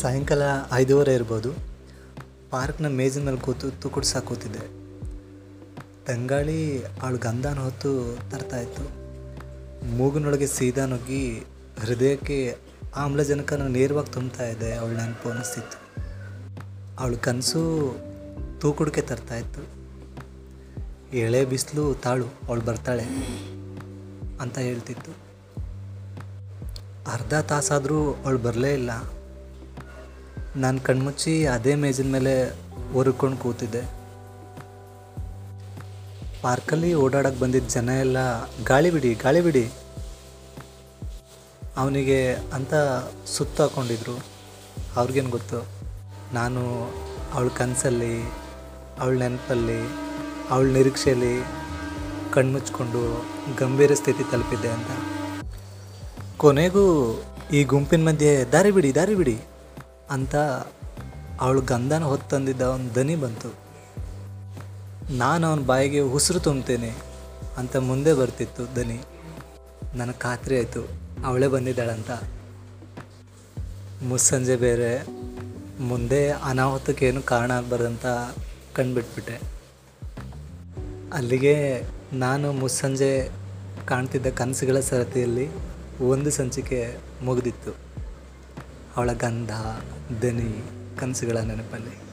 ಸಾಯಂಕಾಲ ಐದೂವರೆ ಇರ್ಬೋದು. ಪಾರ್ಕ್ನ ಮೇಜಿನ ಮೇಲೆ ಕೂತು ತುಕುಡ್ಸಾ ಕೂತಿದ್ದೆ. ತಂಗಾಳಿ ಅವಳು ಗಂಧನ ಹೊತ್ತು ತರ್ತಾಯಿತ್ತು ಮೂಗಿನೊಳಗೆ ಸೀದಾ ನುಗ್ಗಿ ಹೃದಯಕ್ಕೆ ಆಮ್ಲಜನಕನ ನೇರವಾಗಿ ತುಂಬ್ತಾ ಇದೆ ಅವಳ ನೆನಪು ಅನ್ನಿಸ್ತಿತ್ತು ಅವಳ ಕನಸು ತೂಕುಡಿಕೆ ತರ್ತಾಯಿತ್ತು ಎಳೆ ಬಿಸಿಲು ತಾಳು, ಅವಳು ಬರ್ತಾಳೆ ಅಂತ ಹೇಳ್ತಿತ್ತು. ಅರ್ಧ ತಾಸಾದರೂ ಅವಳು ಬರಲೇ ಇಲ್ಲ. ನಾನು ಕಣ್ಮುಚ್ಚಿ ಅದೇ ಮೇಜಿನ ಮೇಲೆ ಒರ್ಕೊಂಡು ಕೂತಿದ್ದೆ. ಪಾರ್ಕಲ್ಲಿ ಓಡಾಡಕ್ಕೆ ಬಂದಿದ್ದ ಜನ ಎಲ್ಲ, ಗಾಳಿ ಬಿಡಿ ಗಾಳಿ ಬಿಡಿ. ಅವನಿಗೆ ಅಂತ ಸುತ್ತ ಹಾಕ್ಕೊಂಡಿದ್ರು ಅವ್ರಿಗೇನು ಗೊತ್ತು? ನಾನು ಅವಳ ಕನಸಲ್ಲಿ, ಅವಳ ನೆನಪಲ್ಲಿ, ಅವಳ ನಿರೀಕ್ಷೆಯಲ್ಲಿ ಕಣ್ಮುಚ್ಕೊಂಡು ಗಂಭೀರ ಸ್ಥಿತಿ ತಲುಪಿದ್ದೆ ಅಂತ. ಕೊನೆಗೂ ಈ ಗುಂಪಿನ ಮಧ್ಯೆ, ದಾರಿ ಬಿಡಿ ದಾರಿ ಬಿಡಿ. ಅಂತ ಅವಳು ಗಂಧನ ಹೊತ್ತು ತಂದಿದ್ದ ಒಂದು ದನಿ ಬಂತು. ನಾನು ಅವನ ಬಾಯಿಗೆ ಉಸಿರು ತುಂಬ್ತೇನೆ ಅಂತ ಮುಂದೆ ಬರ್ತಿತ್ತು ದನಿ. ನನಗೆ ಖಾತ್ರಿ ಆಯಿತು, ಅವಳೇ ಬಂದಿದ್ದಾಳಂತ. ಮುಸ್ಸಂಜೆ ಬೇರೆ, ಮುಂದೆ ಅನಾಹುತಕ್ಕೇನು ಕಾರಣ ಆಗ್ಬಾರ್ದಂತ ಕಂಡುಬಿಟ್ಬಿಟ್ಟೆ ಅಲ್ಲಿಗೆ ನಾನು ಮುಸ್ಸಂಜೆ ಕಾಣ್ತಿದ್ದ ಕನಸುಗಳ ಸರತಿಯಲ್ಲಿ ಒಂದು ಸಂಚಿಕೆ ಮುಗಿದಿತ್ತು. ಅವಳ ಗಂಧ ದನಿ ಕನಸುಗಳ ನೆನಪಲ್ಲಿ.